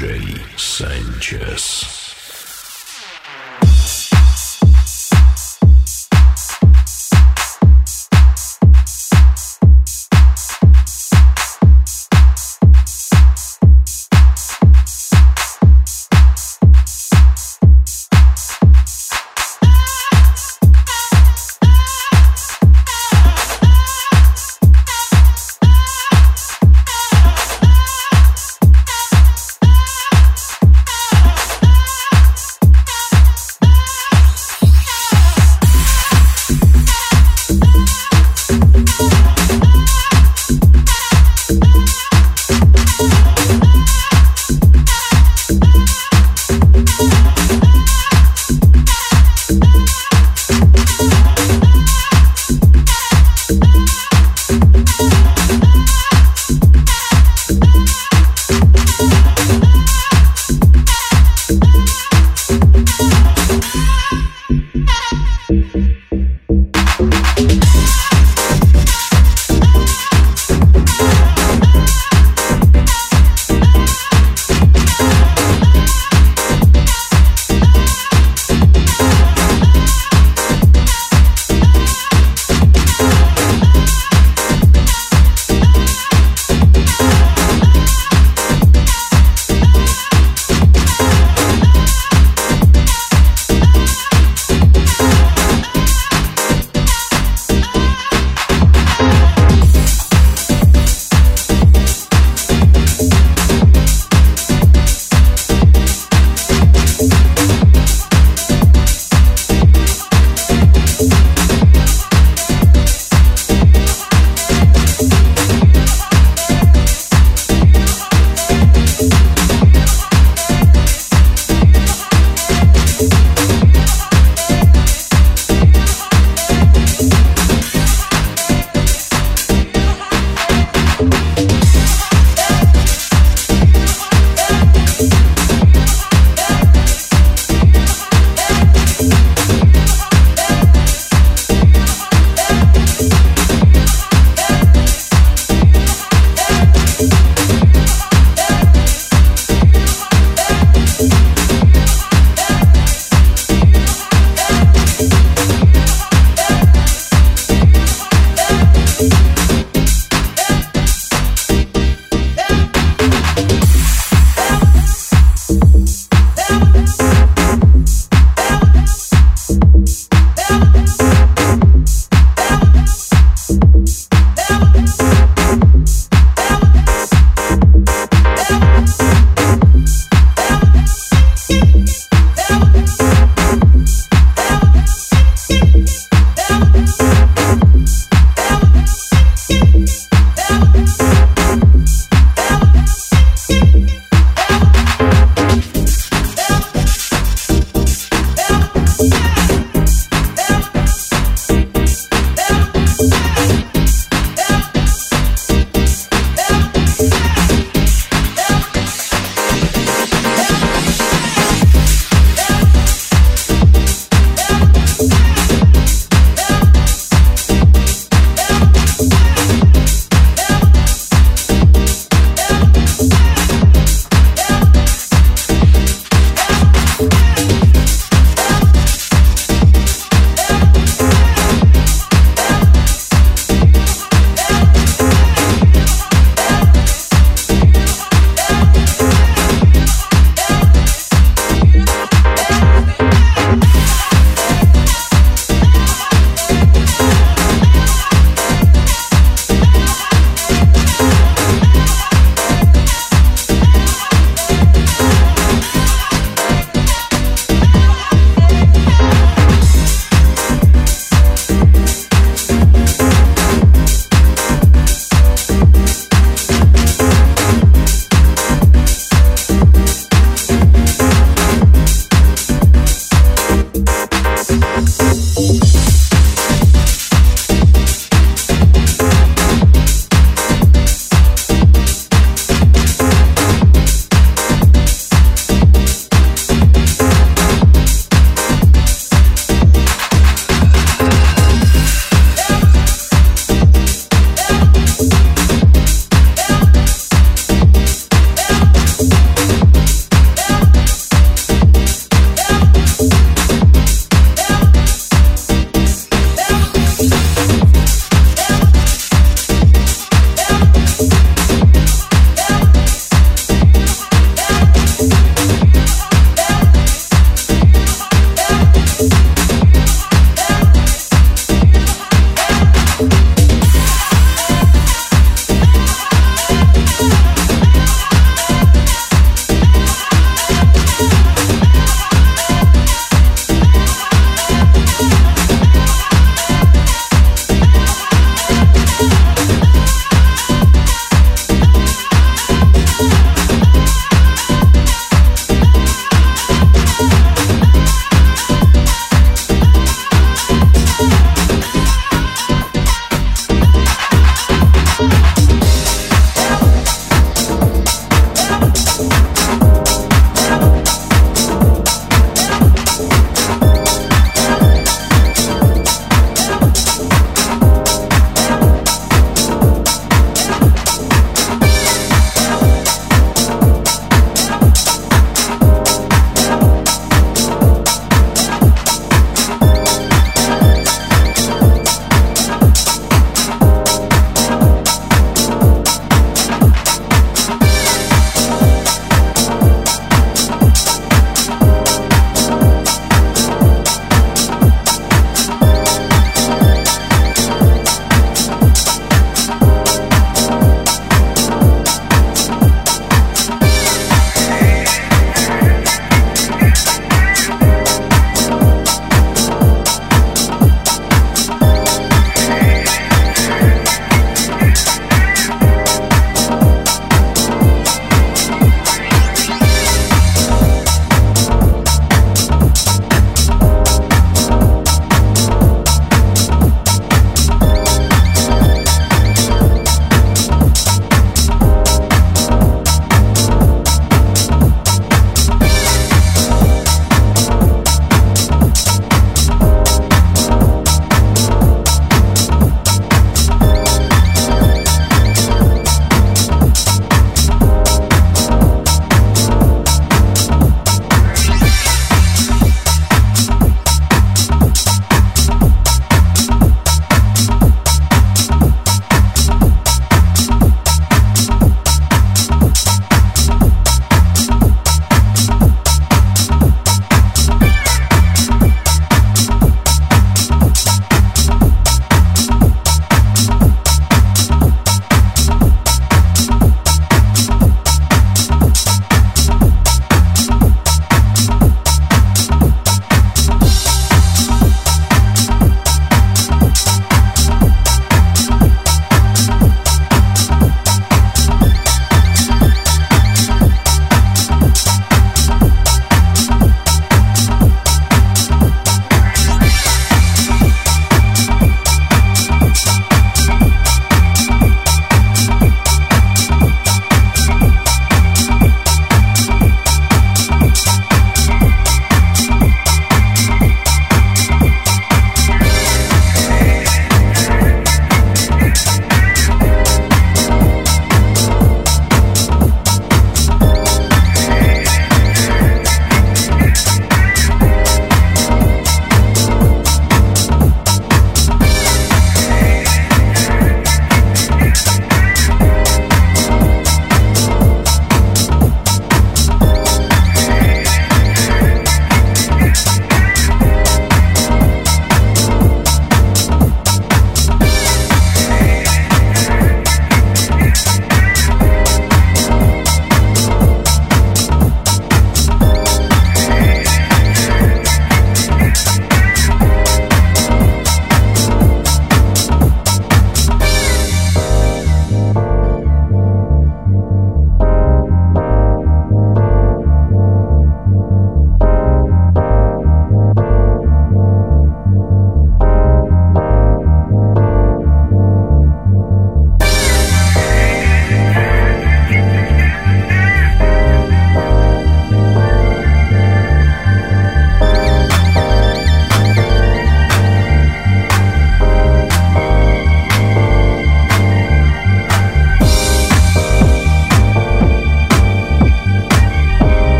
DJ Sanchez.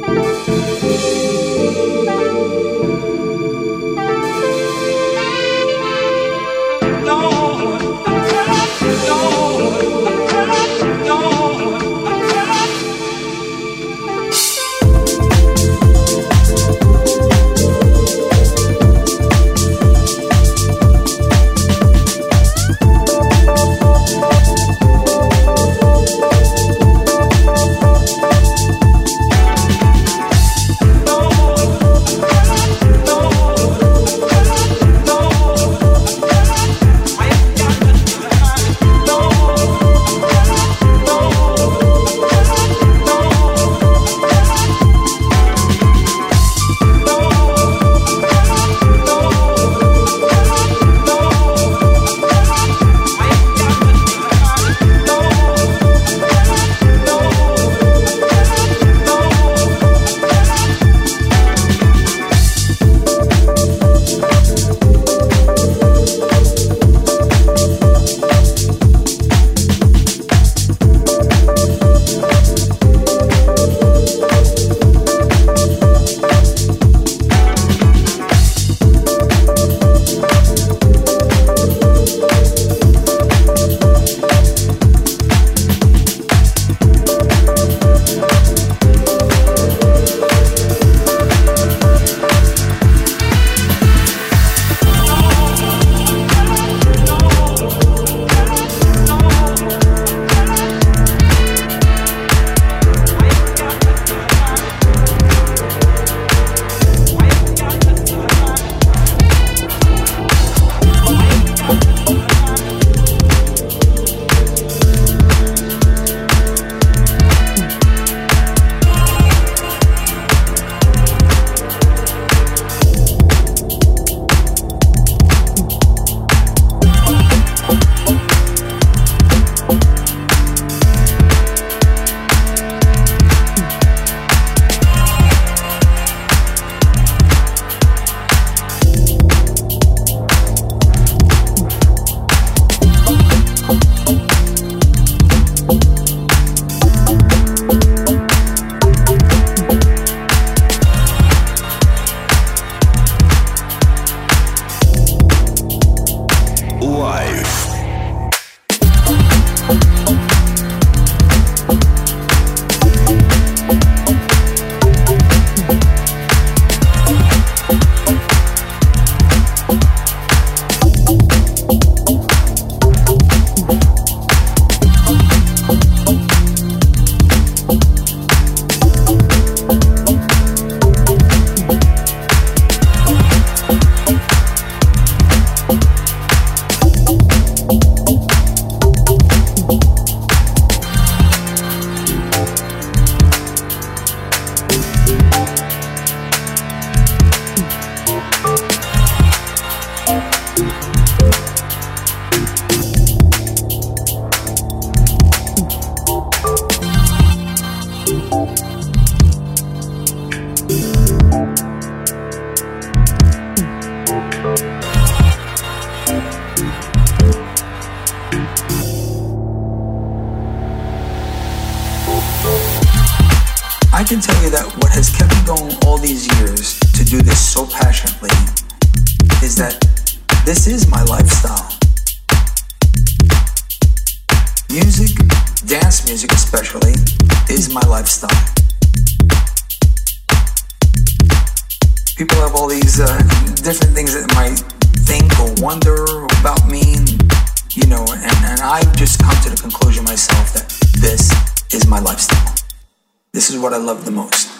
Música And I've just come to the conclusion myself that this is my lifestyle. This is what I love the most.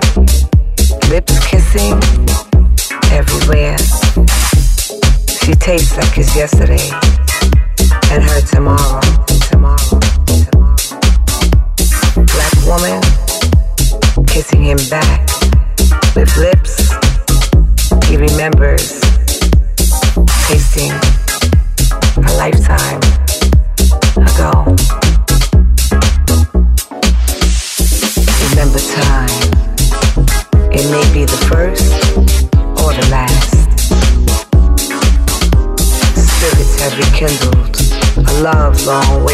tastes like his yesterday and her tomorrow, tomorrow. Black woman kissing him back with lips he remembers long.